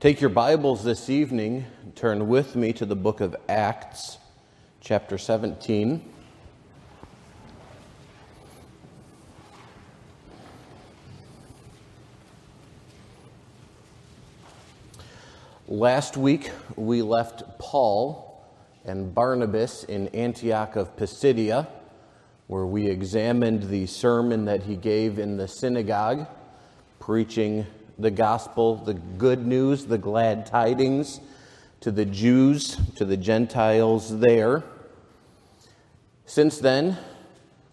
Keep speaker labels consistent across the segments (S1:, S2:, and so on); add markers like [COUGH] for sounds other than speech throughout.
S1: Take your Bibles this evening, turn with me to the book of Acts, chapter 17. Last week, we left Paul and Barnabas in Antioch of Pisidia, where we examined the sermon that he gave in the synagogue, preaching the gospel, the good news, the glad tidings to the Jews, to the Gentiles there. Since then,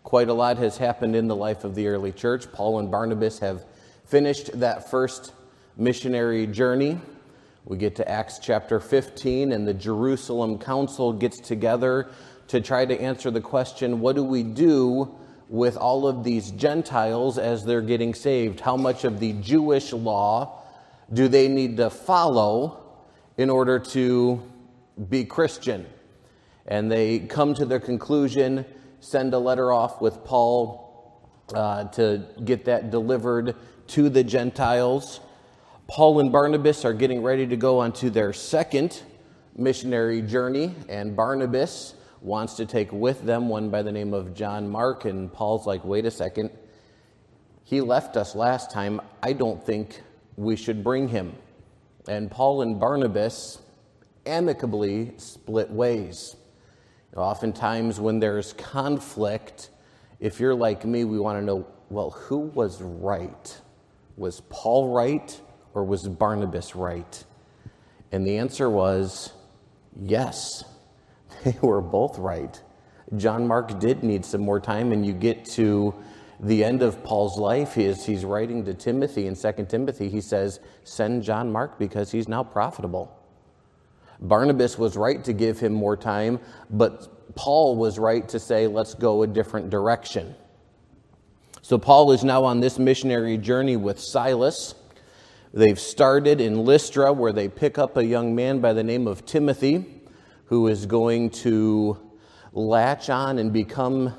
S1: quite a lot has happened in the life of the early church. Paul and Barnabas have finished that first missionary journey. We get to Acts chapter 15, and the Jerusalem Council gets together to try to answer the question what do we do with all of these Gentiles as they're getting saved? How much of the Jewish law do they need to follow in order to be Christian? And they come to their conclusion, send a letter off with Paul uh, to get that delivered to the Gentiles. Paul and Barnabas are getting ready to go onto their second missionary journey, and Barnabas wants to take with them one by the name of John Mark. And Paul's like, wait a second. He left us last time. I don't think we should bring him. And Paul and Barnabas amicably split ways. Oftentimes, when there's conflict, if you're like me, we want to know well, who was right? Was Paul right or was Barnabas right? And the answer was yes. [LAUGHS] They were both right. John Mark did need some more time, and you get to the end of Paul's life. He is, he's writing to Timothy in 2 Timothy. He says, Send John Mark because he's now profitable. Barnabas was right to give him more time, but Paul was right to say, Let's go a different direction. So Paul is now on this missionary journey with Silas. They've started in Lystra, where they pick up a young man by the name of Timothy who is going to latch on and become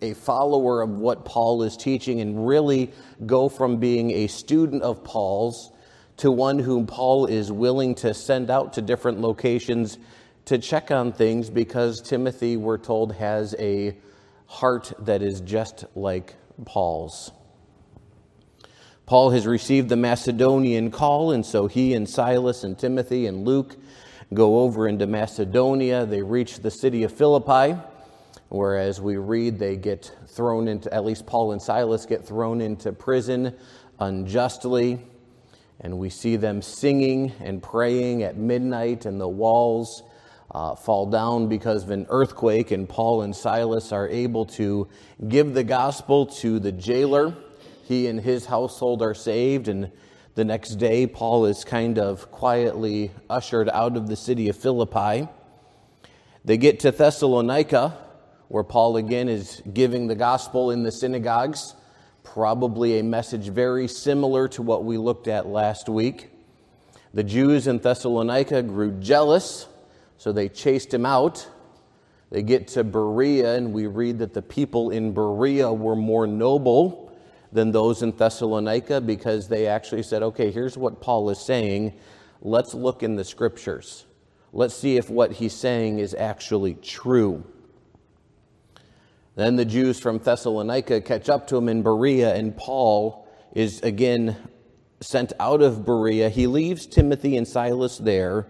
S1: a follower of what Paul is teaching and really go from being a student of Paul's to one whom Paul is willing to send out to different locations to check on things because Timothy, we're told, has a heart that is just like Paul's. Paul has received the Macedonian call, and so he and Silas and Timothy and Luke go over into Macedonia. They reach the city of Philippi, where, as we read they get thrown into, at least Paul and Silas get thrown into prison unjustly. And we see them singing and praying at midnight, and the walls uh, fall down because of an earthquake. And Paul and Silas are able to give the gospel to the jailer. He and his household are saved, and the next day, Paul is kind of quietly ushered out of the city of Philippi. They get to Thessalonica, where Paul again is giving the gospel in the synagogues, probably a message very similar to what we looked at last week. The Jews in Thessalonica grew jealous, so they chased him out. They get to Berea, and we read that the people in Berea were more noble than those in Thessalonica because they actually said, okay, here's what Paul is saying. Let's look in the scriptures. Let's see if what he's saying is actually true. Then the Jews from Thessalonica catch up to him in Berea, and Paul is again sent out of Berea. He leaves Timothy and Silas there.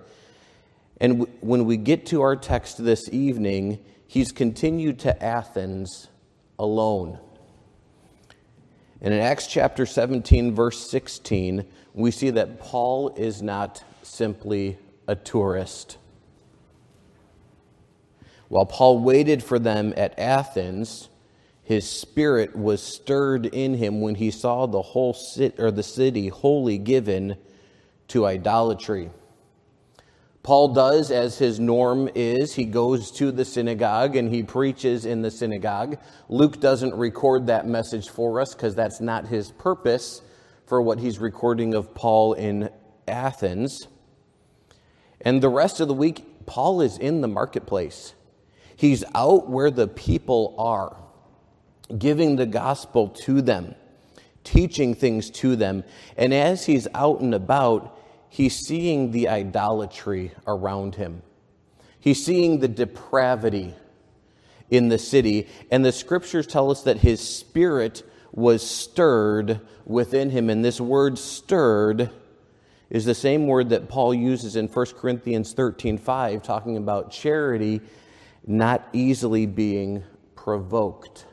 S1: And when we get to our text this evening, he's continued to Athens alone. And in Acts chapter 17, verse 16, we see that Paul is not simply a tourist. While Paul waited for them at Athens, his spirit was stirred in him when he saw the whole city, or the city wholly given to idolatry. Paul does as his norm is. He goes to the synagogue and he preaches in the synagogue. Luke doesn't record that message for us because that's not his purpose for what he's recording of Paul in Athens. And the rest of the week, Paul is in the marketplace. He's out where the people are, giving the gospel to them, teaching things to them. And as he's out and about, he's seeing the idolatry around him. He's seeing the depravity in the city. And the scriptures tell us that his spirit was stirred within him. And this word stirred is the same word that Paul uses in 1 Corinthians 13 5, talking about charity not easily being provoked.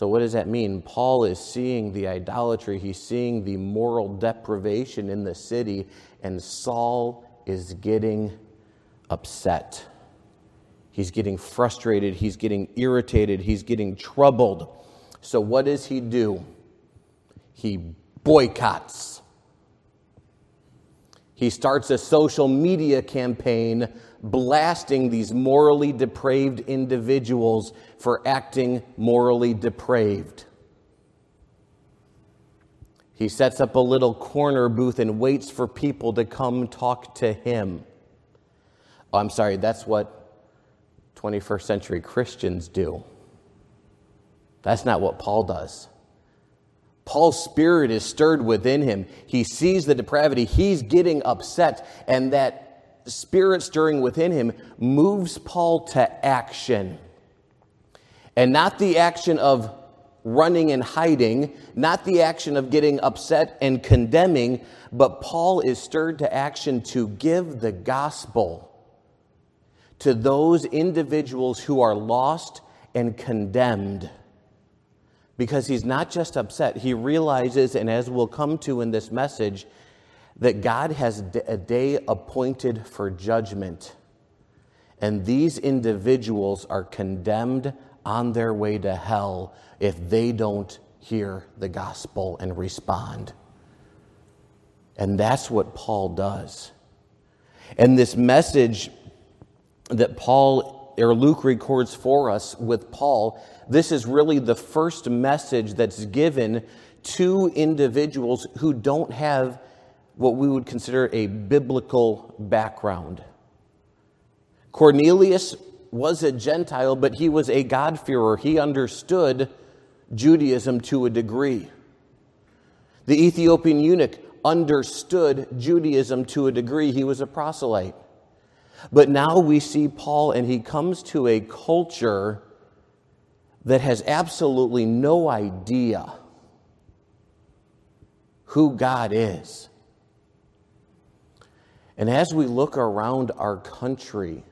S1: So, what does that mean? Paul is seeing the idolatry, he's seeing the moral deprivation in the city, and Saul is getting upset. He's getting frustrated, he's getting irritated, he's getting troubled. So, what does he do? He boycotts. He starts a social media campaign blasting these morally depraved individuals for acting morally depraved. He sets up a little corner booth and waits for people to come talk to him. Oh, I'm sorry, that's what 21st century Christians do. That's not what Paul does. Paul's spirit is stirred within him. He sees the depravity, he's getting upset, and that spirit stirring within him moves Paul to action. And not the action of running and hiding, not the action of getting upset and condemning, but Paul is stirred to action to give the gospel to those individuals who are lost and condemned. Because he's not just upset, he realizes, and as we'll come to in this message, that God has a day appointed for judgment. And these individuals are condemned on their way to hell if they don't hear the gospel and respond. And that's what Paul does. And this message that Paul or Luke records for us with Paul, this is really the first message that's given to individuals who don't have what we would consider a biblical background. Cornelius was a Gentile, but he was a God-fearer. He understood Judaism to a degree. The Ethiopian eunuch understood Judaism to a degree. He was a proselyte. But now we see Paul, and he comes to a culture that has absolutely no idea who God is. And as we look around our country,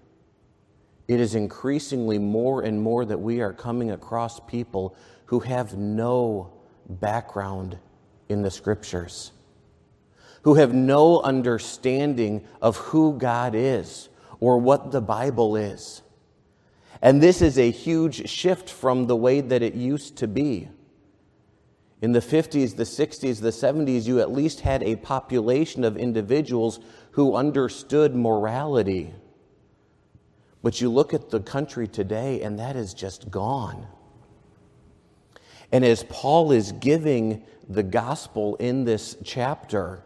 S1: it is increasingly more and more that we are coming across people who have no background in the scriptures, who have no understanding of who God is or what the Bible is. And this is a huge shift from the way that it used to be. In the 50s, the 60s, the 70s, you at least had a population of individuals who understood morality. But you look at the country today, and that is just gone. And as Paul is giving the gospel in this chapter,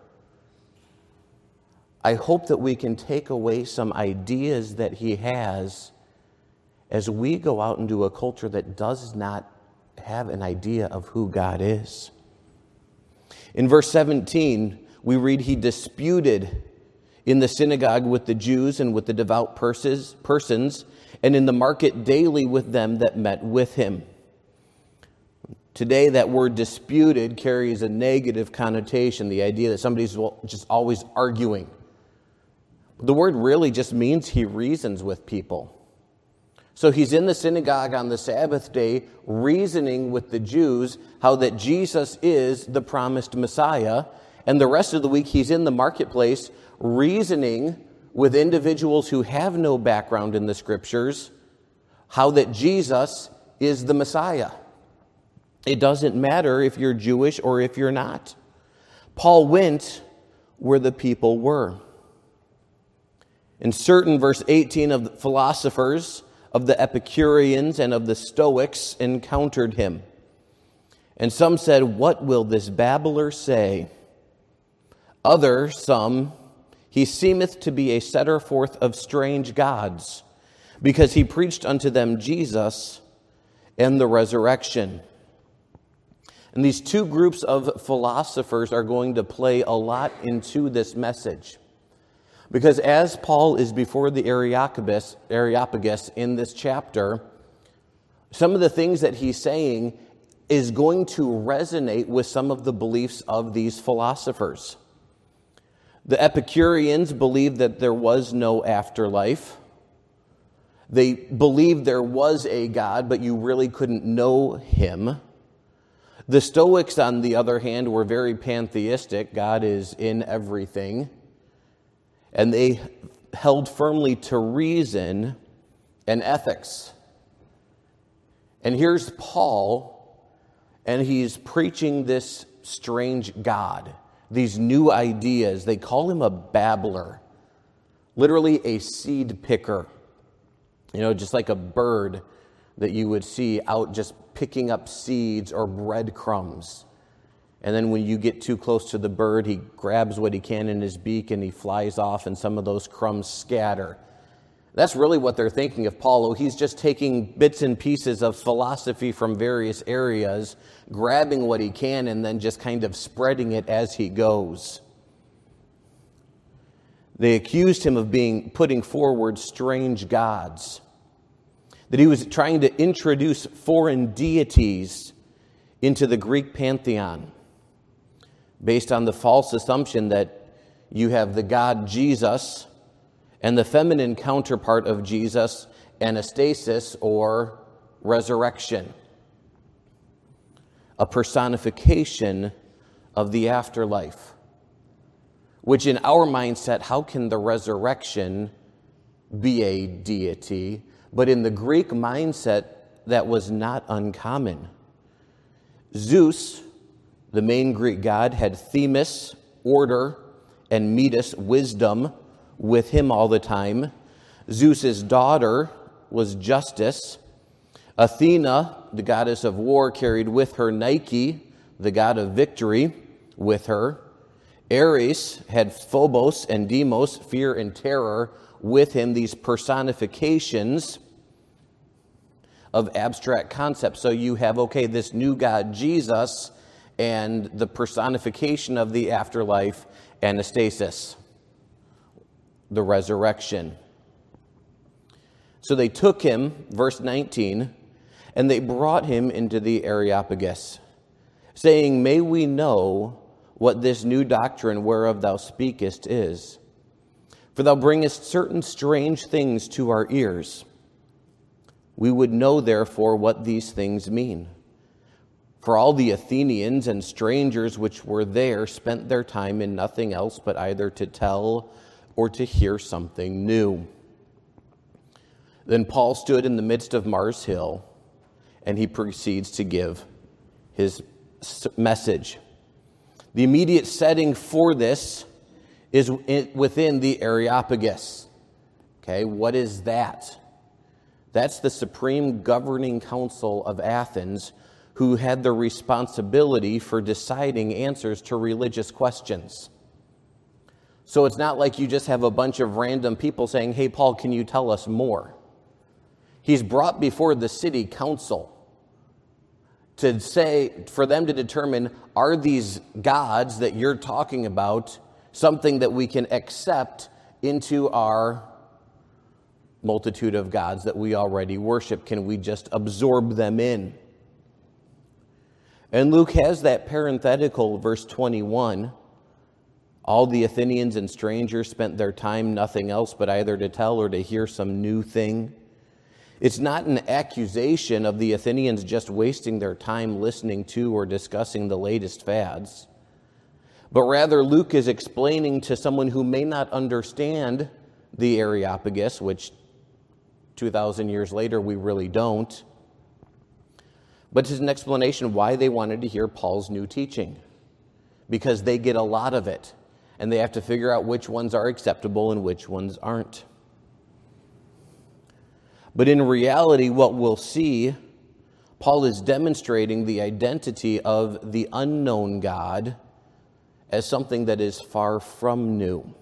S1: I hope that we can take away some ideas that he has as we go out into a culture that does not have an idea of who God is. In verse 17, we read, He disputed in the synagogue with the Jews and with the devout persons, and in the market daily with them that met with him. Today, that word disputed carries a negative connotation, the idea that somebody's just always arguing. The word really just means he reasons with people. So he's in the synagogue on the Sabbath day, reasoning with the Jews how that Jesus is the promised Messiah. And the rest of the week, he's in the marketplace, reasoning with individuals who have no background in the scriptures how that Jesus is the Messiah. It doesn't matter if you're Jewish or if you're not. Paul went where the people were. In certain verse 18 of the philosophers, of the Epicureans and of the Stoics encountered him. And some said, What will this babbler say? Other, some, he seemeth to be a setter forth of strange gods, because he preached unto them Jesus and the resurrection. And these two groups of philosophers are going to play a lot into this message. Because as Paul is before the Areopagus, Areopagus in this chapter, some of the things that he's saying is going to resonate with some of the beliefs of these philosophers. The Epicureans believed that there was no afterlife. They believed there was a God, but you really couldn't know him. The Stoics, on the other hand, were very pantheistic. God is in everything. And they held firmly to reason and ethics. And here's Paul, and he's preaching this strange God, these new ideas. They call him a babbler, literally a seed picker. You know, just like a bird that you would see out just picking up seeds or breadcrumbs. And then when you get too close to the bird, he grabs what he can in his beak and he flies off, and some of those crumbs scatter. That's really what they're thinking of Paulo. He's just taking bits and pieces of philosophy from various areas, grabbing what he can, and then just kind of spreading it as he goes. They accused him of being putting forward strange gods that he was trying to introduce foreign deities into the Greek pantheon based on the false assumption that you have the God Jesus and the feminine counterpart of Jesus, anastasis or resurrection, a personification of the afterlife. Which, in our mindset, how can the resurrection be a deity? But in the Greek mindset, that was not uncommon. Zeus, the main Greek god, had Themis, order, and Metis, wisdom, with him all the time. Zeus's daughter was Justice. Athena, the goddess of war, carried with her Nike, the god of victory, with her. Ares had Phobos and Deimos, fear and terror, with him, these personifications of abstract concepts. So you have, okay, this new God, Jesus, and the personification of the afterlife, anastasis, the resurrection. So they took him, verse 19, and they brought him into the Areopagus, saying, May we know what this new doctrine whereof thou speakest is. For thou bringest certain strange things to our ears. We would know, therefore, what these things mean. For all the Athenians and strangers which were there spent their time in nothing else but either to tell or to hear something new. Then Paul stood in the midst of Mars Hill and he proceeds to give his message. The immediate setting for this is within the Areopagus. Okay, what is that? That's the supreme governing council of Athens who had the responsibility for deciding answers to religious questions. So it's not like you just have a bunch of random people saying, Hey, Paul, can you tell us more? He's brought before the city council to say, for them to determine, are these gods that you're talking about something that we can accept into our multitude of gods that we already worship? Can we just absorb them in? And Luke has that parenthetical, verse 21. All the Athenians and strangers spent their time nothing else but either to tell or to hear some new thing. It's not an accusation of the Athenians just wasting their time listening to or discussing the latest fads, but rather Luke is explaining to someone who may not understand the Areopagus, which 2,000 years later, we really don't. But it's an explanation why they wanted to hear Paul's new teaching. Because they get a lot of it, and they have to figure out which ones are acceptable and which ones aren't. But in reality, what we'll see, Paul is demonstrating the identity of the unknown God as something that is far from new.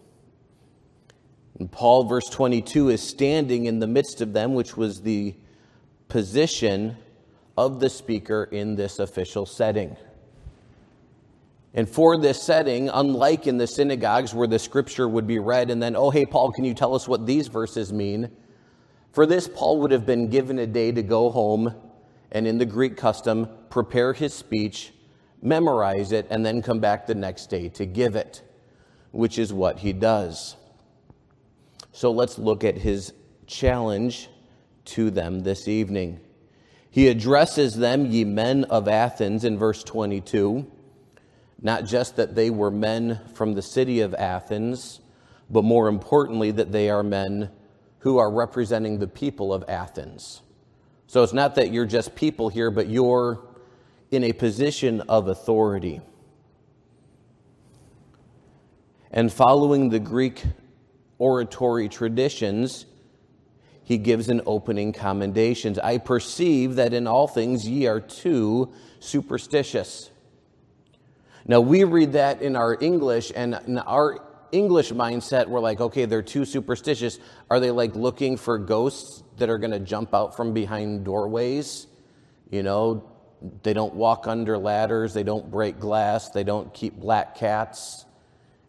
S1: And Paul, verse 22, is standing in the midst of them, which was the position of the speaker in this official setting. And for this setting, unlike in the synagogues where the scripture would be read and then, oh, hey, Paul, can you tell us what these verses mean? For this, Paul would have been given a day to go home and, in the Greek custom, prepare his speech, memorize it, and then come back the next day to give it, which is what he does. So let's look at his challenge to them this evening. He addresses them, ye men of Athens, in verse 22. Not just that they were men from the city of Athens, but more importantly, that they are men who are representing the people of Athens. So it's not that you're just people here, but you're in a position of authority. And following the Greek oratory traditions, he gives an opening commendations. I perceive that in all things ye are too superstitious. Now, we read that in our English, and in our English mindset, we're like, okay, they're too superstitious. Are they like looking for ghosts that are going to jump out from behind doorways? You know, they don't walk under ladders, they don't break glass, they don't keep black cats.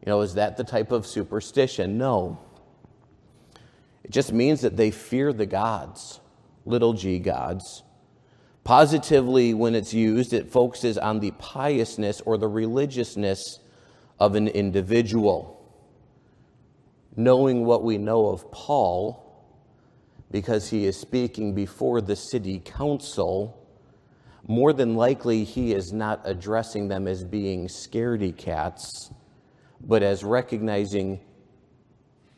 S1: You know, is that the type of superstition? No. It just means that they fear the gods, little g gods. Positively, when it's used, it focuses on the piousness or the religiousness of an individual. Knowing what we know of Paul, because he is speaking before the city council, more than likely he is not addressing them as being scaredy cats, but as recognizing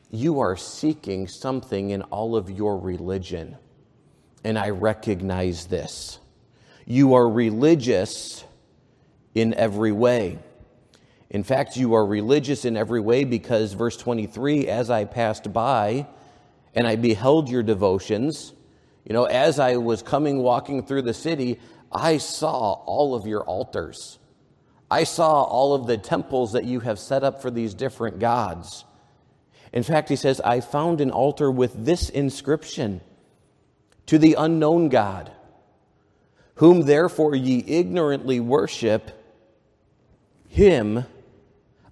S1: you are seeking something in all of your religion. And I recognize this. You are religious in every way. In fact, you are religious in every way because, verse 23, as I passed by and I beheld your devotions, you know, as I was coming walking through the city, I saw all of your altars. I saw all of the temples that you have set up for these different gods. In fact, he says, I found an altar with this inscription to the unknown God, whom therefore ye ignorantly worship, him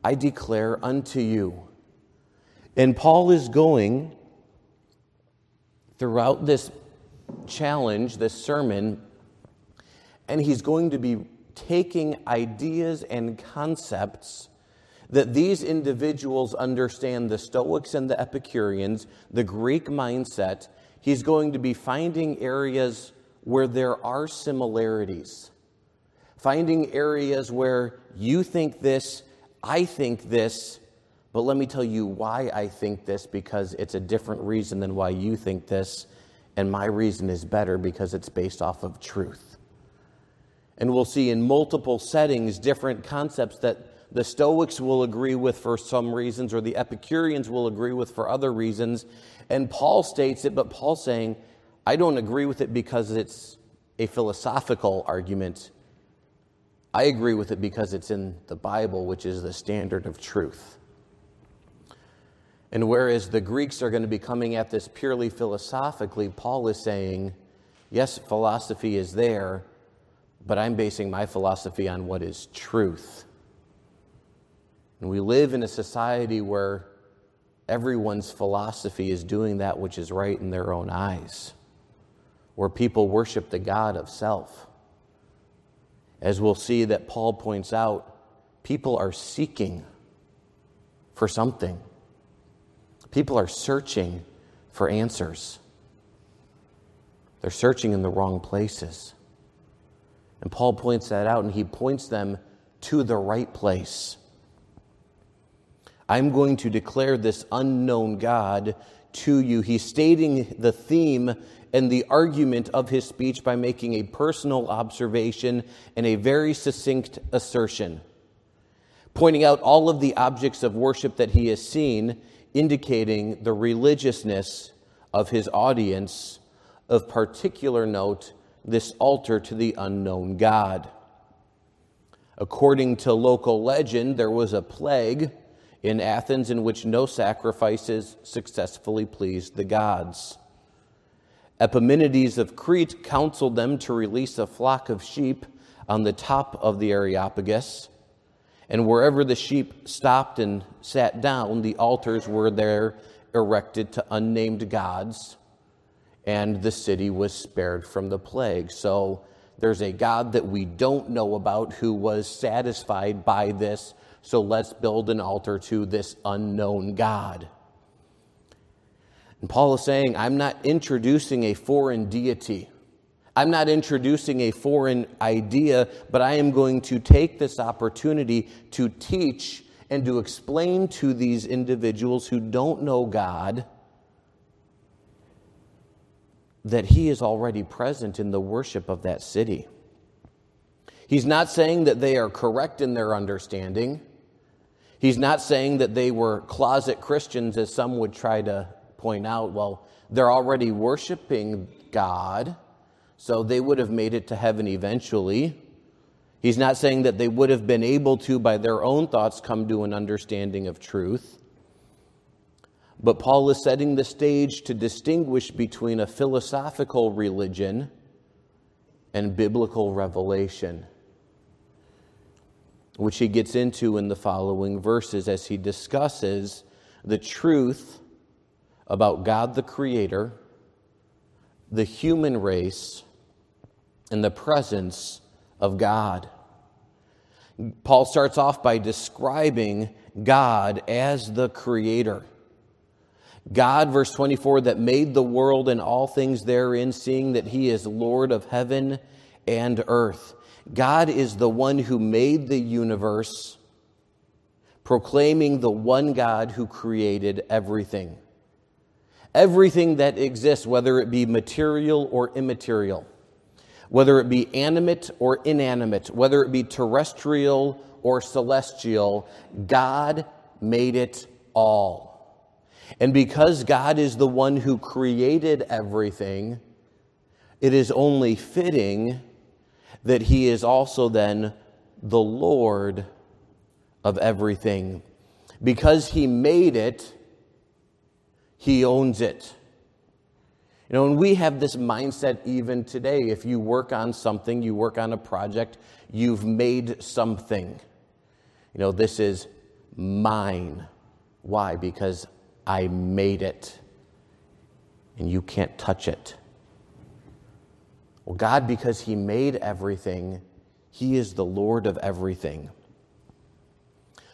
S1: I declare unto you. And Paul is going throughout this challenge, this sermon, and he's going to be taking ideas and concepts that these individuals understand the Stoics and the Epicureans, the Greek mindset. He's going to be finding areas where there are similarities, finding areas where you think this, I think this, but let me tell you why I think this because it's a different reason than why you think this, and my reason is better because it's based off of truth. And we'll see in multiple settings different concepts that the Stoics will agree with for some reasons, or the Epicureans will agree with for other reasons. And Paul states it, but Paul's saying, I don't agree with it because it's a philosophical argument. I agree with it because it's in the Bible, which is the standard of truth. And whereas the Greeks are going to be coming at this purely philosophically, Paul is saying, yes, philosophy is there, but I'm basing my philosophy on what is truth. And we live in a society where everyone's philosophy is doing that which is right in their own eyes, where people worship the God of self. As we'll see that Paul points out, people are seeking for something. People are searching for answers. They're searching in the wrong places. And Paul points that out, and he points them to the right place. I'm going to declare this unknown God to you. He's stating the theme and the argument of his speech by making a personal observation and a very succinct assertion, pointing out all of the objects of worship that he has seen, indicating the religiousness of his audience. Of particular note, this altar to the unknown God. According to local legend, there was a plague in Athens in which no sacrifices successfully pleased the gods. Epimenides of Crete counseled them to release a flock of sheep on the top of the Areopagus. And wherever the sheep stopped and sat down, the altars were there erected to unnamed gods, and the city was spared from the plague. So there's a God that we don't know about who was satisfied by this, so let's build an altar to this unknown God. And Paul is saying, I'm not introducing a foreign deity. I'm not introducing a foreign idea, but I am going to take this opportunity to teach and to explain to these individuals who don't know God that He is already present in the worship of that city. He's not saying that they are correct in their understanding. He's not saying that they were closet Christians, as some would try to point out. Well, they're already worshiping God. So they would have made it to heaven eventually. He's not saying that they would have been able to, by their own thoughts, come to an understanding of truth. But Paul is setting the stage to distinguish between a philosophical religion and biblical revelation, which he gets into in the following verses as he discusses the truth about God the Creator, the human race, and the presence of God. Paul starts off by describing God as the creator. God, verse 24, that made the world and all things therein, seeing that he is Lord of heaven and earth. God is the one who made the universe, proclaiming the one God who created everything. Everything that exists, whether it be material or immaterial whether it be animate or inanimate, whether it be terrestrial or celestial, God made it all. And because God is the one who created everything, it is only fitting that He is also then the Lord of everything. Because He made it, He owns it. You know, and we have this mindset even today. If you work on something, you work on a project, you've made something. You know, this is mine. Why? Because I made it and you can't touch it. Well, God, because He made everything, He is the Lord of everything.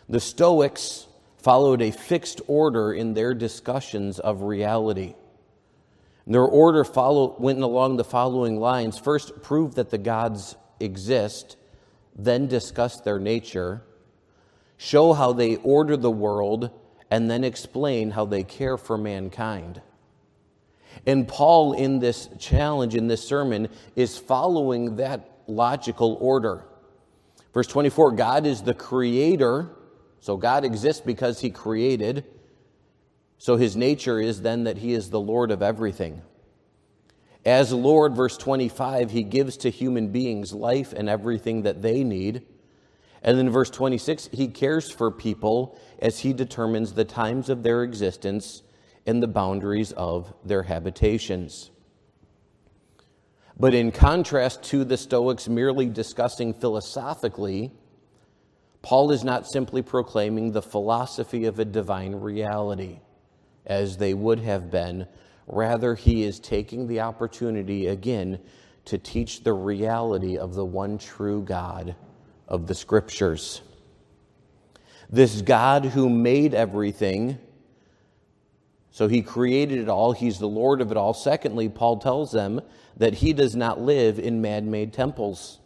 S1: The Stoics followed a fixed order in their discussions of reality. Their order follow, went along the following lines first, prove that the gods exist, then discuss their nature, show how they order the world, and then explain how they care for mankind. And Paul, in this challenge, in this sermon, is following that logical order. Verse 24 God is the creator, so God exists because he created. So his nature is then that he is the Lord of everything. As Lord, verse 25, he gives to human beings life and everything that they need. And then verse 26, he cares for people as he determines the times of their existence and the boundaries of their habitations. But in contrast to the Stoics merely discussing philosophically, Paul is not simply proclaiming the philosophy of a divine reality as they would have been. Rather, he is taking the opportunity again to teach the reality of the one true God of the Scriptures. This God who made everything, so he created it all, he's the Lord of it all. Secondly, Paul tells them that he does not live in man made temples.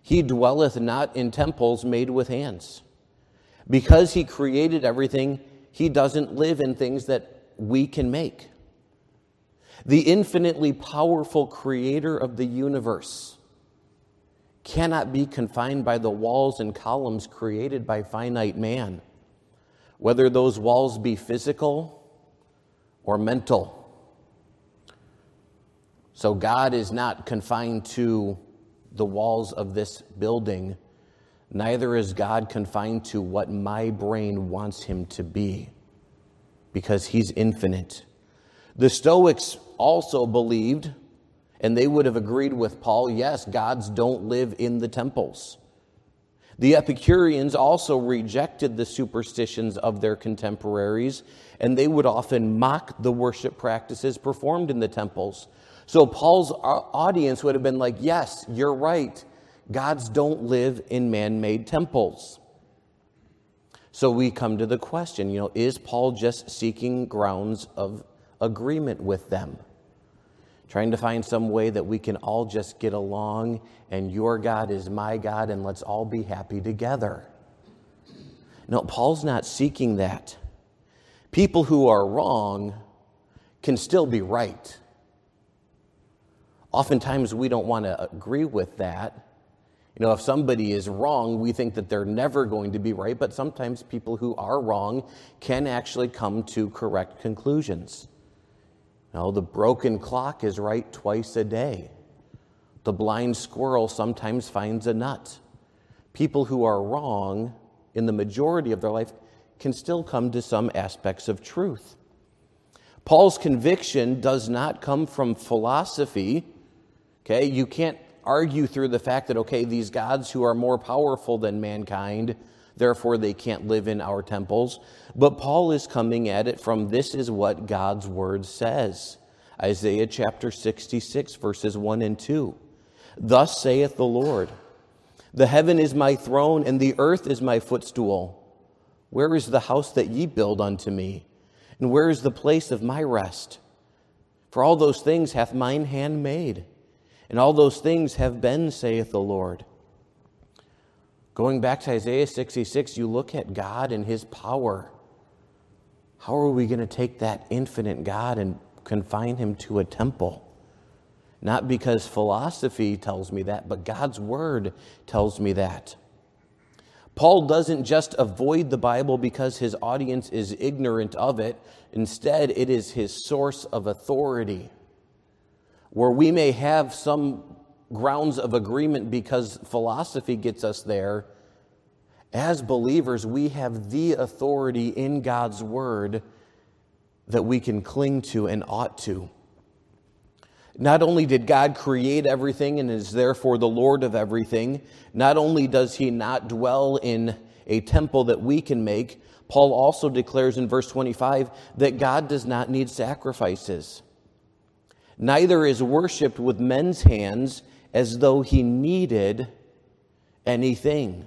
S1: He dwelleth not in temples made with hands. Because he created everything, he doesn't live in things that we can make. The infinitely powerful creator of the universe cannot be confined by the walls and columns created by finite man, whether those walls be physical or mental. So God is not confined to the walls of this building Neither is God confined to what my brain wants him to be, because he's infinite. The Stoics also believed, and they would have agreed with Paul yes, gods don't live in the temples. The Epicureans also rejected the superstitions of their contemporaries, and they would often mock the worship practices performed in the temples. So Paul's audience would have been like, Yes, you're right. Gods don't live in man made temples. So we come to the question you know, is Paul just seeking grounds of agreement with them? Trying to find some way that we can all just get along and your God is my God and let's all be happy together. No, Paul's not seeking that. People who are wrong can still be right. Oftentimes, we don't want to agree with that you know, if somebody is wrong, we think that they're never going to be right, but sometimes people who are wrong can actually come to correct conclusions. Know, the broken clock is right twice a day. The blind squirrel sometimes finds a nut. People who are wrong in the majority of their life can still come to some aspects of truth. Paul's conviction does not come from philosophy. Okay, you can't argue through the fact that, okay, these gods who are more powerful than mankind, therefore they can't live in our temples. But Paul is coming at it from this is what God's word says Isaiah chapter 66, verses 1 and 2. Thus saith the Lord The heaven is my throne, and the earth is my footstool. Where is the house that ye build unto me? And where is the place of my rest? For all those things hath mine hand made and all those things have been, saith the Lord. Going back to Isaiah 66, you look at God and his power. How are we going to take that infinite God and confine him to a temple? Not because philosophy tells me that, but God's word tells me that. Paul doesn't just avoid the Bible because his audience is ignorant of it. Instead, it is his source of authority where we may have some grounds of agreement because philosophy gets us there, as believers, we have the authority in God's Word that we can cling to and ought to. Not only did God create everything and is therefore the Lord of everything, not only does He not dwell in a temple that we can make, Paul also declares in verse 25 that God does not need sacrifices neither is worshiped with men's hands as though he needed anything.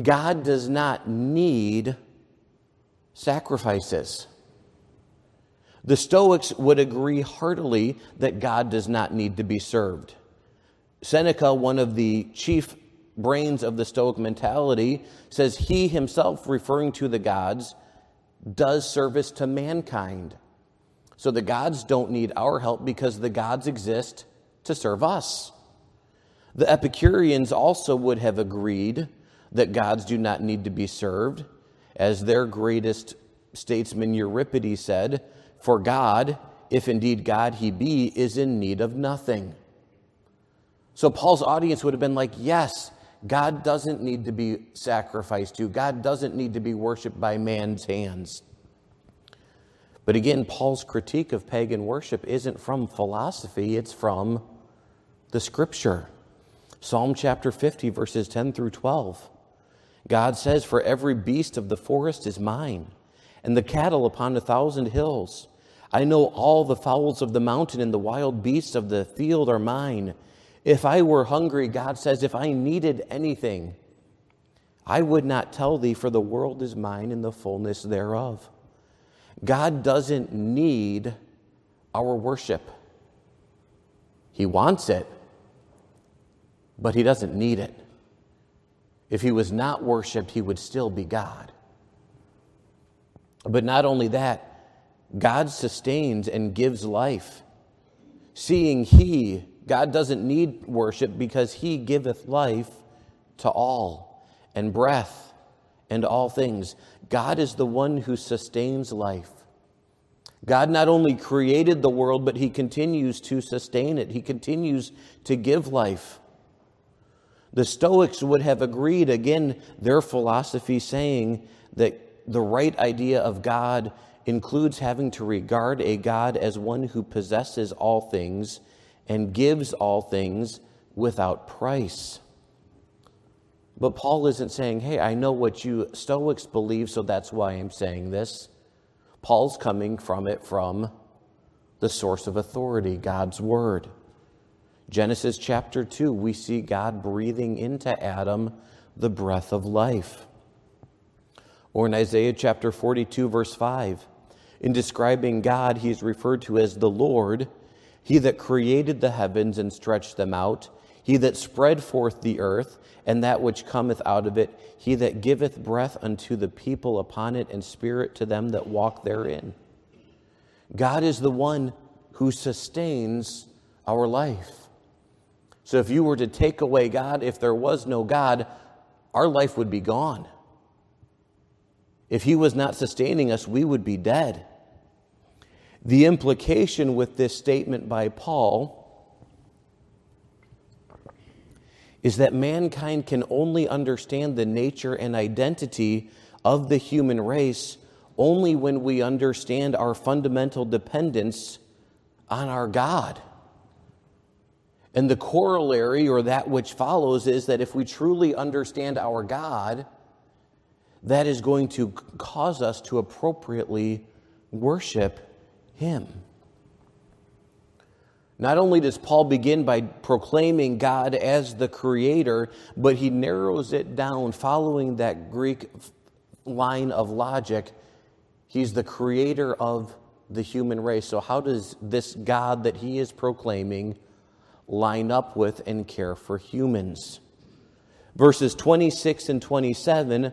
S1: God does not need sacrifices. The Stoics would agree heartily that God does not need to be served. Seneca, one of the chief brains of the Stoic mentality, says he himself, referring to the gods, does service to mankind. So the gods don't need our help because the gods exist to serve us. The Epicureans also would have agreed that gods do not need to be served, as their greatest statesman Euripides said, For God, if indeed God he be, is in need of nothing. So Paul's audience would have been like, Yes, God doesn't need to be sacrificed to, God doesn't need to be worshiped by man's hands. But again, Paul's critique of pagan worship isn't from philosophy, it's from the scripture. Psalm chapter 50, verses 10 through 12. God says, For every beast of the forest is mine, and the cattle upon a thousand hills. I know all the fowls of the mountain and the wild beasts of the field are mine. If I were hungry, God says, if I needed anything, I would not tell thee, for the world is mine and the fullness thereof. God doesn't need our worship. He wants it, but He doesn't need it. If He was not worshiped, He would still be God. But not only that, God sustains and gives life. Seeing He, God doesn't need worship because He giveth life to all and breath and all things. God is the one who sustains life. God not only created the world, but He continues to sustain it, He continues to give life. The Stoics would have agreed, again, their philosophy saying that the right idea of God includes having to regard a God as one who possesses all things and gives all things without price. But Paul isn't saying, hey, I know what you Stoics believe, so that's why I'm saying this. Paul's coming from it from the source of authority, God's Word. Genesis chapter 2, we see God breathing into Adam the breath of life. Or in Isaiah chapter 42, verse 5, in describing God, he is referred to as the Lord, he that created the heavens and stretched them out, he that spread forth the earth, and that which cometh out of it, he that giveth breath unto the people upon it, and spirit to them that walk therein. God is the one who sustains our life. So if you were to take away God, if there was no God, our life would be gone. If He was not sustaining us, we would be dead. The implication with this statement by Paul is that mankind can only understand the nature and identity of the human race only when we understand our fundamental dependence on our God. And the corollary, or that which follows, is that if we truly understand our God, that is going to cause us to appropriately worship Him. Not only does Paul begin by proclaiming God as the creator, but he narrows it down following that Greek line of logic. He's the creator of the human race. So, how does this God that he is proclaiming line up with and care for humans? Verses 26 and 27,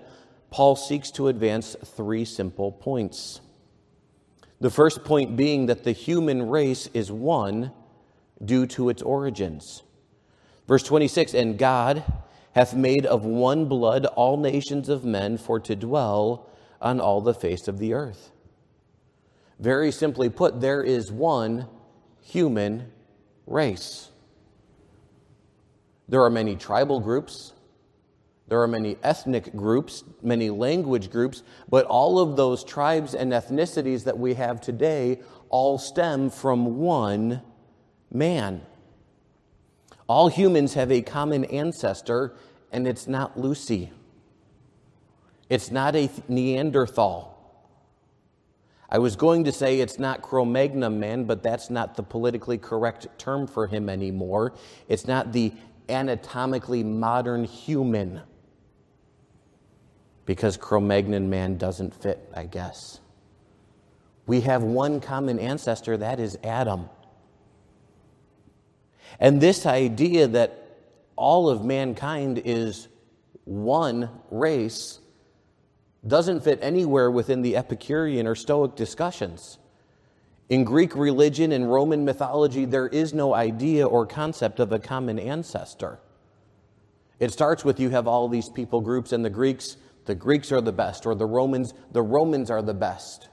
S1: Paul seeks to advance three simple points. The first point being that the human race is one due to its origins. Verse 26 And God hath made of one blood all nations of men for to dwell on all the face of the earth. Very simply put, there is one human race. There are many tribal groups, there are many ethnic groups, many language groups, but all of those tribes and ethnicities that we have today all stem from one man. All humans have a common ancestor, and it's not Lucy. It's not a Neanderthal. I was going to say it's not Cro Magnon man, but that's not the politically correct term for him anymore. It's not the anatomically modern human because Cro Magnon man doesn't fit, I guess. We have one common ancestor, that is Adam. And this idea that all of mankind is one race doesn't fit anywhere within the Epicurean or Stoic discussions. In Greek religion and Roman mythology, there is no idea or concept of a common ancestor. It starts with you have all these people groups, and the Greeks, the Greeks are the best, or the Romans, the Romans are the best.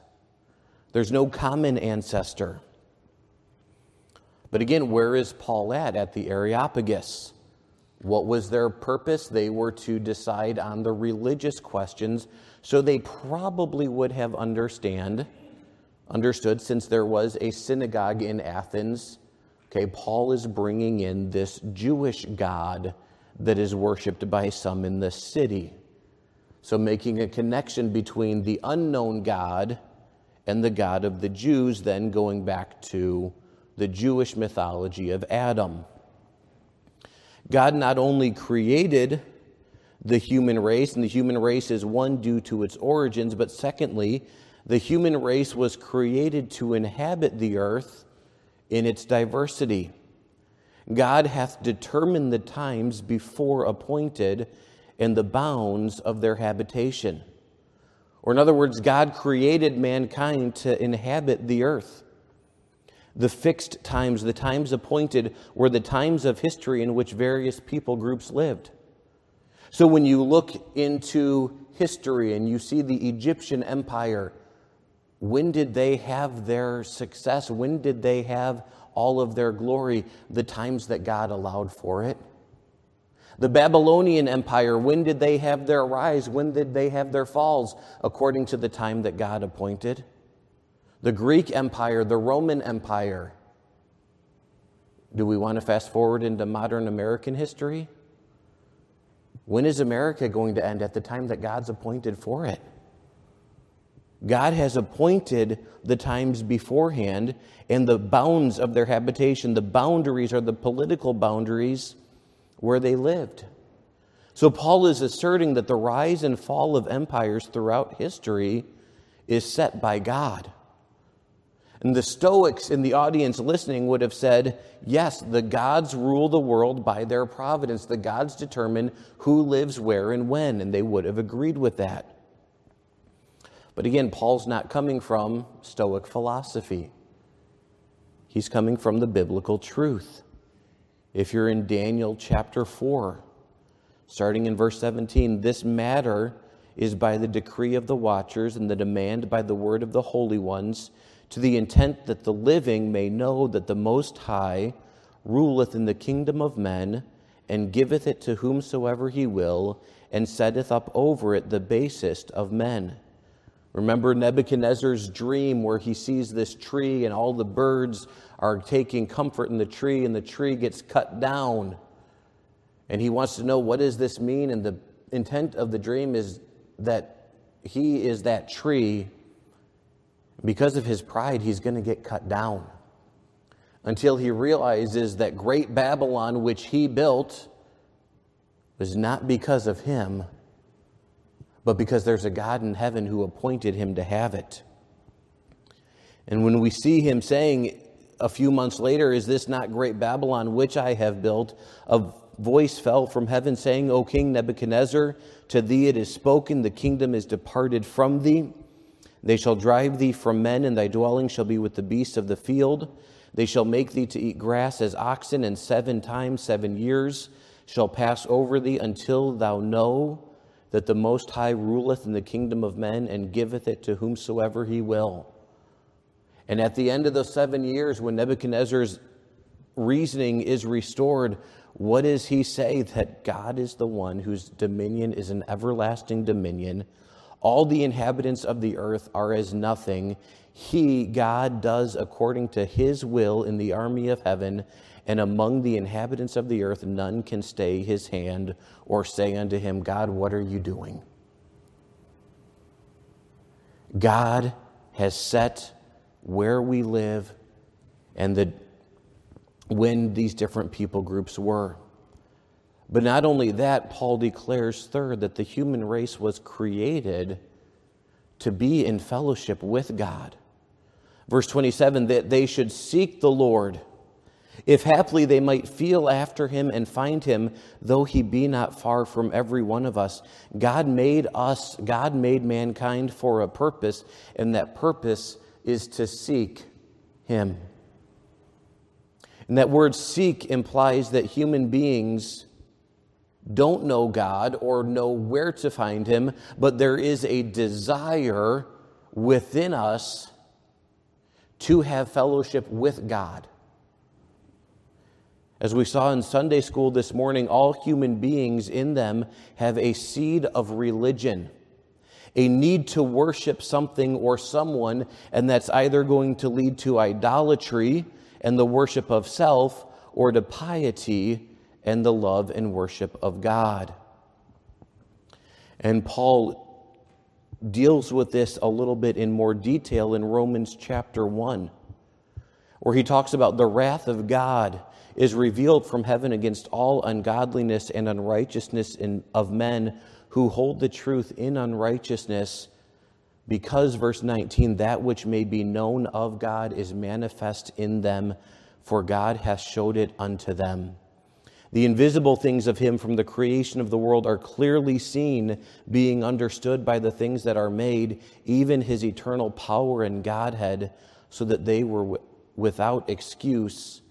S1: There's no common ancestor. But again, where is Paul at? At the Areopagus. What was their purpose? They were to decide on the religious questions, so they probably would have understand, understood since there was a synagogue in Athens. Okay, Paul is bringing in this Jewish God that is worshiped by some in the city. So, making a connection between the unknown God and the God of the Jews, then going back to the Jewish mythology of Adam. God not only created the human race, and the human race is one due to its origins, but secondly, the human race was created to inhabit the earth in its diversity. God hath determined the times before appointed and the bounds of their habitation. Or, in other words, God created mankind to inhabit the earth. The fixed times, the times appointed, were the times of history in which various people groups lived. So when you look into history and you see the Egyptian empire, when did they have their success? When did they have all of their glory? The times that God allowed for it. The Babylonian Empire, when did they have their rise? When did they have their falls? According to the time that God appointed the Greek Empire, the Roman Empire. Do we want to fast forward into modern American history? When is America going to end? At the time that God's appointed for it. God has appointed the times beforehand and the bounds of their habitation. The boundaries are the political boundaries where they lived. So, Paul is asserting that the rise and fall of empires throughout history is set by God. And the Stoics in the audience listening would have said, yes, the gods rule the world by their providence. The gods determine who lives where and when, and they would have agreed with that. But again, Paul's not coming from Stoic philosophy, he's coming from the biblical truth. If you're in Daniel chapter 4, starting in verse 17, this matter is by the decree of the watchers and the demand by the word of the holy ones to the intent that the living may know that the Most High ruleth in the kingdom of men, and giveth it to whomsoever he will, and setteth up over it the basest of men. Remember Nebuchadnezzar's dream where he sees this tree and all the birds are taking comfort in the tree and the tree gets cut down. And he wants to know what does this mean? And the intent of the dream is that he is that tree. Because of his pride, he's going to get cut down. Until he realizes that great Babylon, which he built, was not because of him, but because there's a God in heaven who appointed him to have it. And when we see him saying a few months later, Is this not great Babylon which I have built? A voice fell from heaven saying, O King Nebuchadnezzar, to thee it is spoken, the kingdom is departed from thee they shall drive thee from men, and thy dwelling shall be with the beasts of the field. They shall make thee to eat grass as oxen, and seven times seven years shall pass over thee until thou know that the Most High ruleth in the kingdom of men and giveth it to whomsoever he will. And at the end of those seven years, when Nebuchadnezzar's reasoning is restored, what does he say? That God is the one whose dominion is an everlasting dominion all the inhabitants of the earth are as nothing. He, God, does according to his will in the army of heaven, and among the inhabitants of the earth none can stay his hand or say unto him, God, what are you doing? God has set where we live and the, when these different people groups were. But not only that, Paul declares, third, that the human race was created to be in fellowship with God. Verse 27 that they should seek the Lord, if haply they might feel after him and find him, though he be not far from every one of us. God made us, God made mankind for a purpose, and that purpose is to seek him. And that word seek implies that human beings don't know God or know where to find Him, but there is a desire within us to have fellowship with God. As we saw in Sunday school this morning, all human beings in them have a seed of religion, a need to worship something or someone, and that's either going to lead to idolatry and the worship of self or to piety and the love and worship of God. And Paul deals with this a little bit in more detail in Romans chapter 1, where he talks about the wrath of God is revealed from heaven against all ungodliness and unrighteousness in, of men who hold the truth in unrighteousness. Because, verse 19, that which may be known of God is manifest in them, for God hath showed it unto them. The invisible things of him from the creation of the world are clearly seen, being understood by the things that are made, even his eternal power and Godhead, so that they were without excuse,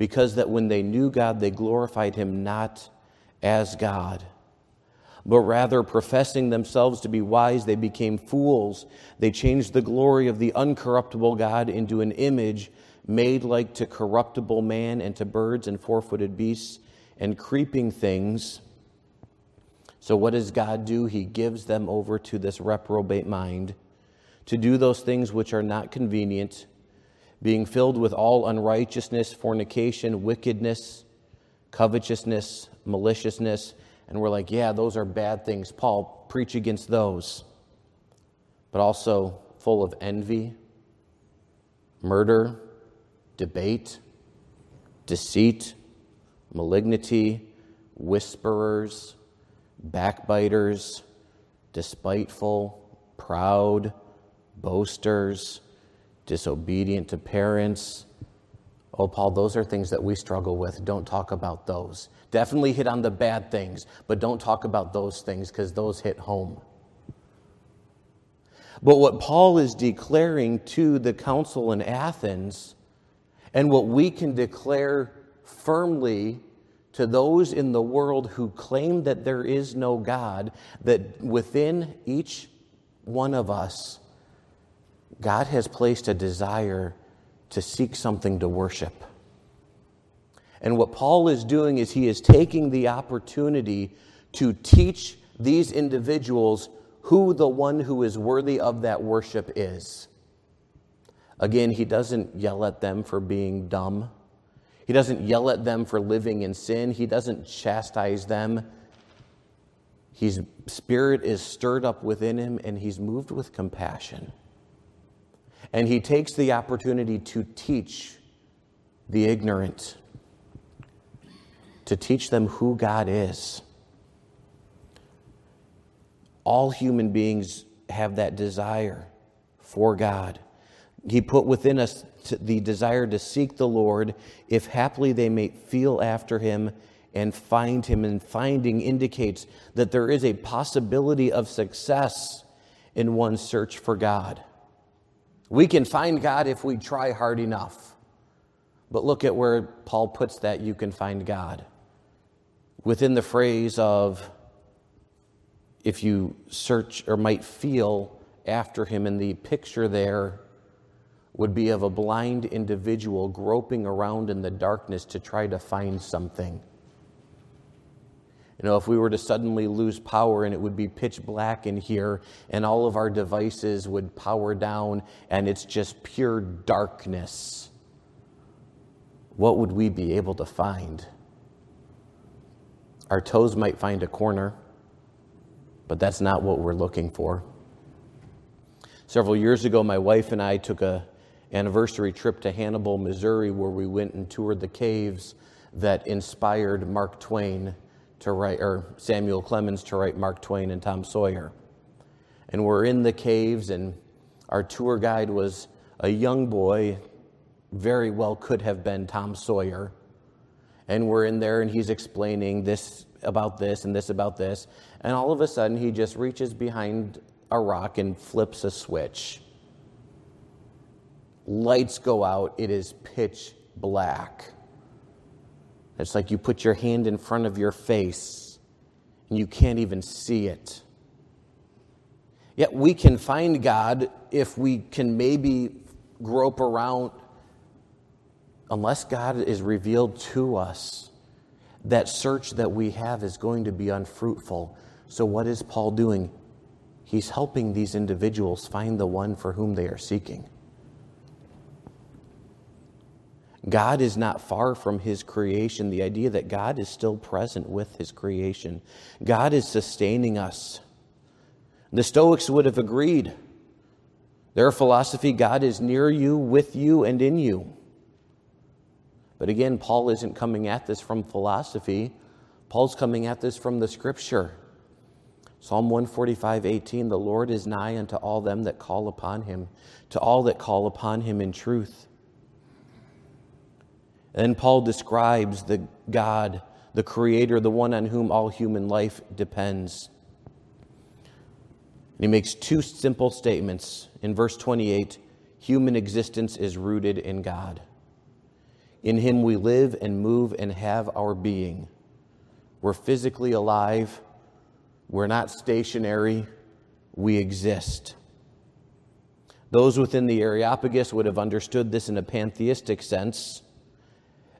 S1: because that when they knew God, they glorified him not as God. But rather, professing themselves to be wise, they became fools. They changed the glory of the uncorruptible God into an image made like to corruptible man and to birds and four footed beasts and creeping things. So, what does God do? He gives them over to this reprobate mind to do those things which are not convenient, being filled with all unrighteousness, fornication, wickedness, covetousness, maliciousness. and we're like, yeah, those are bad things. Paul, preach against those. But also full of envy, murder, debate, deceit, malignity, whisperers, backbiters, despiteful, proud, boasters, disobedient to parents. Oh, Paul, those are things that we struggle with. Don't talk about those. Definitely hit on the bad things, but don't talk about those things because those hit home. But what Paul is declaring to the council in Athens, and what we can declare firmly to those in the world who claim that there is no God, that within each one of us, God has placed a desire to seek something to worship. And what Paul is doing is he is taking the opportunity to teach these individuals who the one who is worthy of that worship is. Again, he doesn't yell at them for being dumb. He doesn't yell at them for living in sin. He doesn't chastise them. His spirit is stirred up within him and he's moved with compassion. And he takes the opportunity to teach the ignorant, to teach them who God is. All human beings have that desire for God. He put within us the desire to seek the Lord, if haply they may feel after him and find him. And finding indicates that there is a possibility of success in one's search for God. We can find God if we try hard enough. But look at where Paul puts that you can find God. Within the phrase of, if you search or might feel after him, in the picture there would be of a blind individual groping around in the darkness to try to find something. You know, if we were to suddenly lose power and it would be pitch black in here and all of our devices would power down and it's just pure darkness, what would we be able to find? Our toes might find a corner, but that's not what we're looking for. Several years ago, my wife and I took a anniversary trip to Hannibal, Missouri, where we went and toured the caves that inspired Mark Twain to write, or Samuel Clemens to write Mark Twain and Tom Sawyer. And we're in the caves, and our tour guide was a young boy, very well could have been Tom Sawyer. And we're in there, and he's explaining this about this and this about this. And all of a sudden, he just reaches behind a rock and flips a switch. Lights go out, it is pitch black. It's like you put your hand in front of your face and you can't even see it. Yet we can find God if we can maybe grope around, unless God is revealed to us. That search that we have is going to be unfruitful. So, what is Paul doing? He's helping these individuals find the one for whom they are seeking. God is not far from his creation. The idea that God is still present with his creation. God is sustaining us. The Stoics would have agreed. Their philosophy God is near you, with you, and in you. But again, Paul isn't coming at this from philosophy, Paul's coming at this from the scripture. Psalm 145, 18 The Lord is nigh unto all them that call upon him, to all that call upon him in truth. And Paul describes the God, the Creator, the one on whom all human life depends. He makes two simple statements. In verse 28, human existence is rooted in God. In Him we live and move and have our being. We're physically alive, we're not stationary, we exist. Those within the Areopagus would have understood this in a pantheistic sense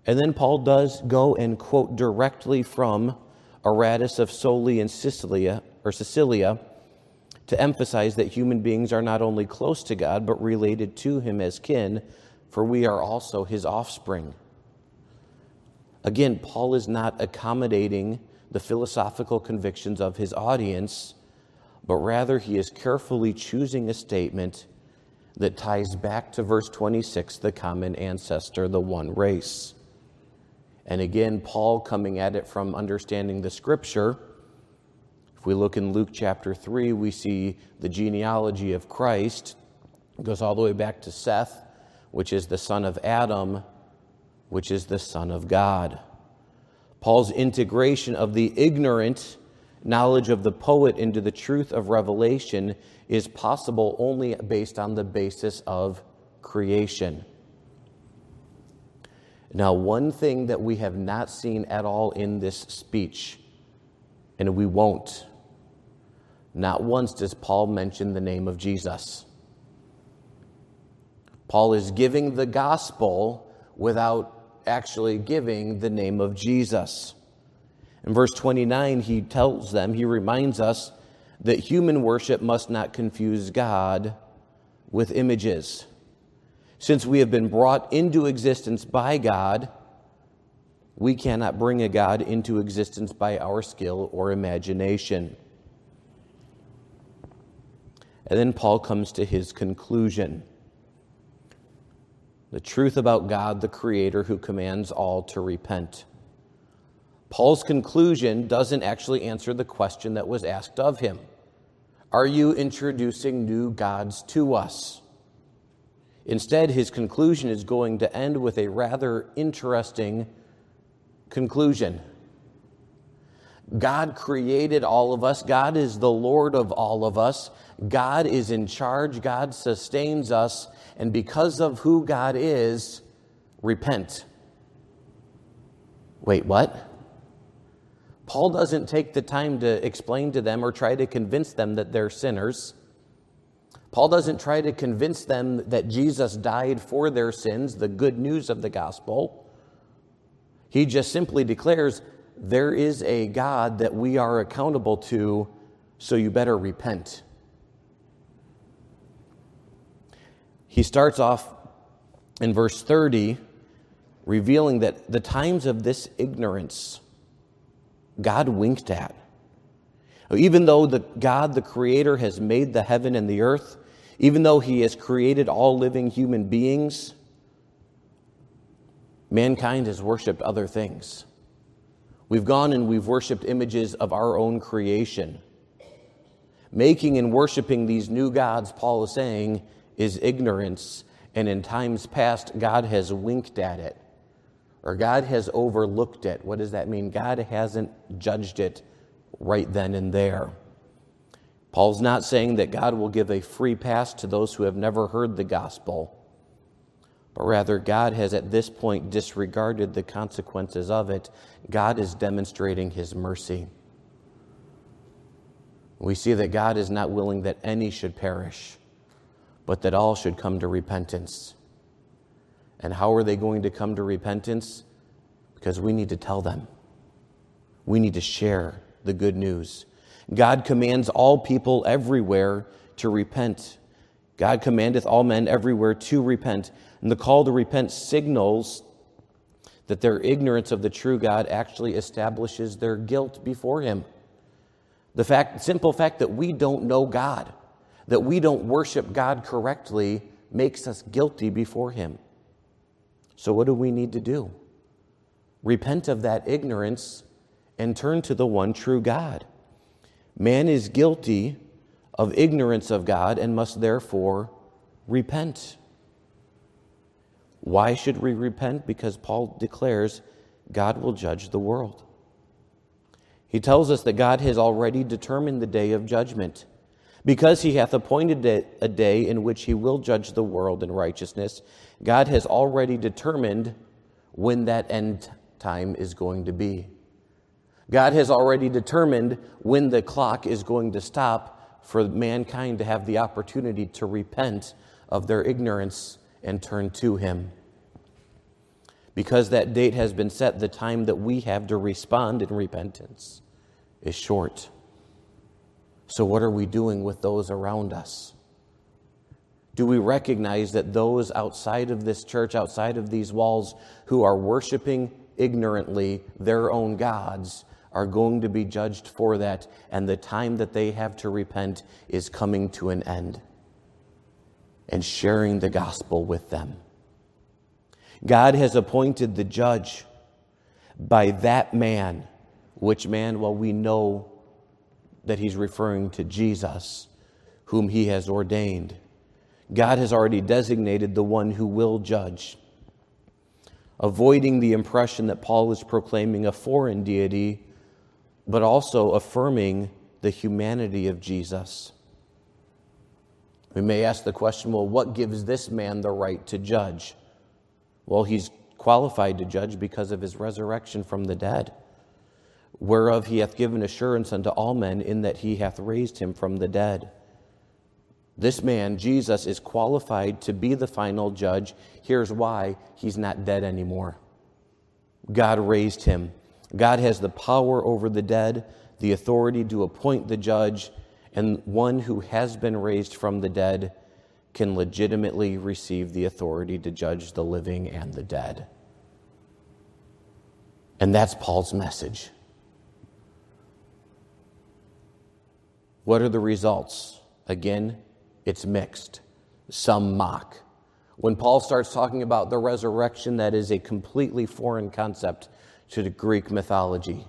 S1: and then Paul does go and quote directly from Aratus of Soli and Sicilia, or Cilicia to emphasize that human beings are not only close to God, but related to him as kin, for we are also his offspring. Again, Paul is not accommodating the philosophical convictions of his audience, but rather he is carefully choosing a statement that ties back to verse 26 the common ancestor, the one race. And again, Paul coming at it from understanding the scripture. If we look in Luke chapter 3, we see the genealogy of Christ. It goes all the way back to Seth, which is the son of Adam, which is the son of God. Paul's integration of the ignorant knowledge of the poet into the truth of revelation is possible only based on the basis of creation. Now, one thing that we have not seen at all in this speech, and we won't, not once does Paul mention the name of Jesus. Paul is giving the gospel without actually giving the name of Jesus. In verse 29, he tells them, he reminds us that human worship must not confuse God with images. Since we have been brought into existence by God, we cannot bring a God into existence by our skill or imagination. And then Paul comes to his conclusion the truth about God, the Creator, who commands all to repent. Paul's conclusion doesn't actually answer the question that was asked of him Are you introducing new gods to us? Instead, his conclusion is going to end with a rather interesting conclusion. God created all of us. God is the Lord of all of us. God is in charge. God sustains us. And because of who God is, repent. Wait, what? Paul doesn't take the time to explain to them or try to convince them that they're sinners. Paul doesn't try to convince them that Jesus died for their sins, the good news of the gospel. He just simply declares there is a God that we are accountable to, so you better repent. He starts off in verse 30, revealing that the times of this ignorance God winked at. Even though the God, the Creator, has made the heaven and the earth, even though He has created all living human beings, mankind has worshiped other things. We've gone and we've worshiped images of our own creation. Making and worshiping these new gods, Paul is saying, is ignorance, and in times past, God has winked at it or God has overlooked it. What does that mean? God hasn't judged it right then and there. Paul's not saying that God will give a free pass to those who have never heard the gospel, but rather God has at this point disregarded the consequences of it. God is demonstrating his mercy. We see that God is not willing that any should perish, but that all should come to repentance. And how are they going to come to repentance? Because we need to tell them. We need to share the good news. God commands all people everywhere to repent. God commandeth all men everywhere to repent. And the call to repent signals that their ignorance of the true God actually establishes their guilt before Him. The fact, simple fact that we don't know God, that we don't worship God correctly, makes us guilty before Him. So, what do we need to do? Repent of that ignorance and turn to the one true God. Man is guilty of ignorance of God and must therefore repent. Why should we repent? Because Paul declares God will judge the world. He tells us that God has already determined the day of judgment. Because he hath appointed a day in which he will judge the world in righteousness, God has already determined when that end time is going to be. God has already determined when the clock is going to stop for mankind to have the opportunity to repent of their ignorance and turn to Him. Because that date has been set, the time that we have to respond in repentance is short. So, what are we doing with those around us? Do we recognize that those outside of this church, outside of these walls, who are worshiping ignorantly their own gods, are going to be judged for that, and the time that they have to repent is coming to an end. And sharing the gospel with them. God has appointed the judge by that man. Which man? Well, we know that he's referring to Jesus, whom he has ordained. God has already designated the one who will judge, avoiding the impression that Paul is proclaiming a foreign deity, but also affirming the humanity of Jesus. We may ask the question well, what gives this man the right to judge? Well, he's qualified to judge because of his resurrection from the dead, whereof he hath given assurance unto all men in that he hath raised him from the dead. This man, Jesus, is qualified to be the final judge. Here's why he's not dead anymore. God raised him. God has the power over the dead, the authority to appoint the judge, and one who has been raised from the dead can legitimately receive the authority to judge the living and the dead. And that's Paul's message. What are the results? Again, it's mixed. Some mock. When Paul starts talking about the resurrection, that is a completely foreign concept to the Greek mythology.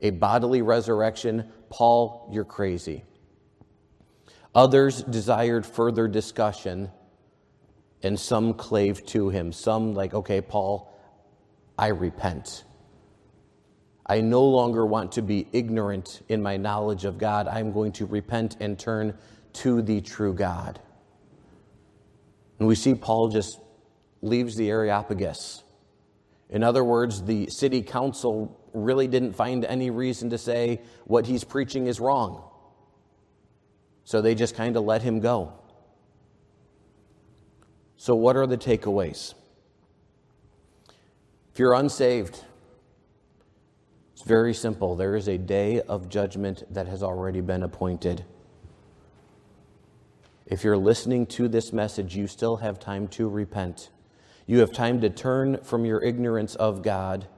S1: A bodily resurrection, Paul, you're crazy. Others desired further discussion, and some clave to him. Some, like, okay, Paul, I repent. I no longer want to be ignorant in my knowledge of God. I'm going to repent and turn to the true God. And we see Paul just leaves the Areopagus. In other words, the city council really didn't find any reason to say what he's preaching is wrong. So they just kind of let him go. So, what are the takeaways? If you're unsaved, it's very simple. There is a day of judgment that has already been appointed. If you're listening to this message, you still have time to repent. You have time to turn from your ignorance of God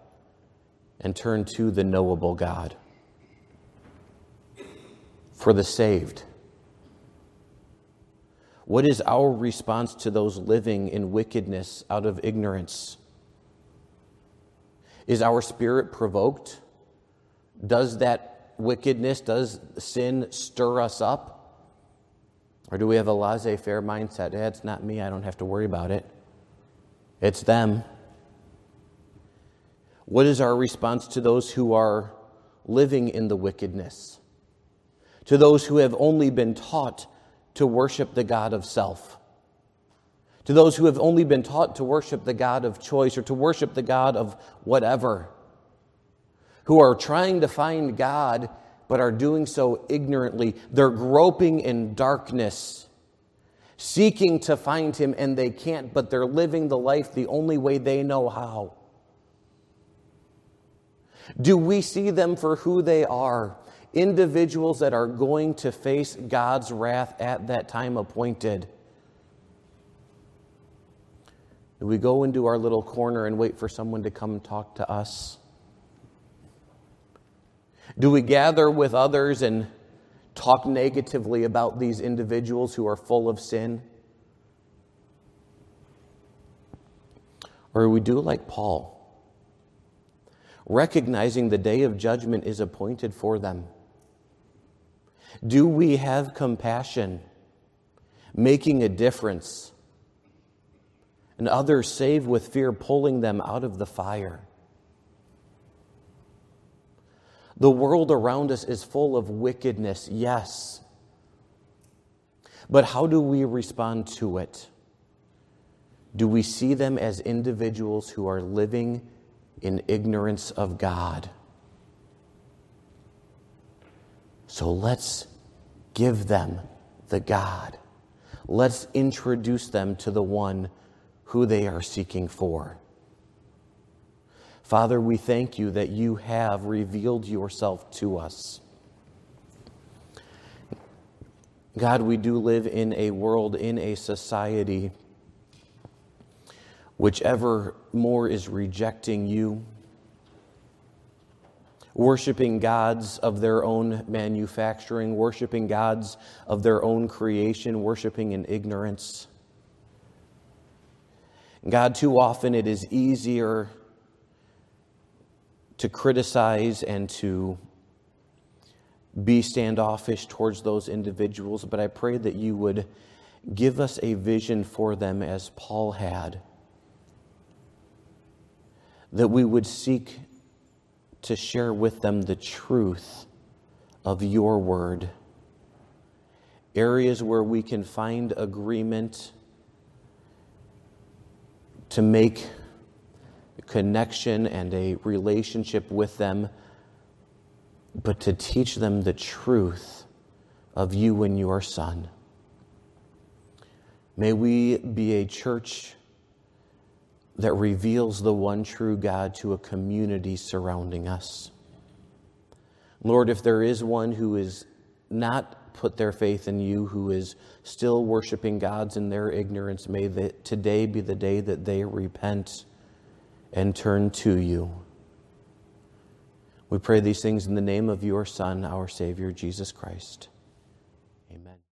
S1: and turn to the knowable God. For the saved, what is our response to those living in wickedness out of ignorance? Is our spirit provoked? Does that wickedness, does sin stir us up? Or do we have a laissez faire mindset? Eh, it's not me, I don't have to worry about it. It's them. What is our response to those who are living in the wickedness? To those who have only been taught to worship the God of self? To those who have only been taught to worship the God of choice or to worship the God of whatever? Who are trying to find God but are doing so ignorantly. They're groping in darkness, seeking to find Him, and they can't, but they're living the life the only way they know how. Do we see them for who they are? Individuals that are going to face God's wrath at that time appointed. Do we go into our little corner and wait for someone to come talk to us? Do we gather with others and talk negatively about these individuals who are full of sin? Or we do like Paul, recognizing the day of judgment is appointed for them? Do we have compassion, making a difference, and others saved with fear, pulling them out of the fire? The world around us is full of wickedness, yes. But how do we respond to it? Do we see them as individuals who are living in ignorance of God? So let's give them the God. Let's introduce them to the one who they are seeking for. Father, we thank you that you have revealed yourself to us. God, we do live in a world, in a society, whichever more is rejecting you, worshiping gods of their own manufacturing, worshiping gods of their own creation, worshiping in ignorance. God, too often it is easier to criticize and to be standoffish towards those individuals, but I pray that you would give us a vision for them as Paul had, that we would seek to share with them the truth of your word, areas where we can find agreement to make connection and a relationship with them but to teach them the truth of you and your Son. May we be a church that reveals the one true God to a community surrounding us. Lord, if there is one who is not put their faith in you, who is still worshiping gods in their ignorance, may today be the day that they repent and turn to you. We pray these things in the name of your Son, our Savior, Jesus Christ.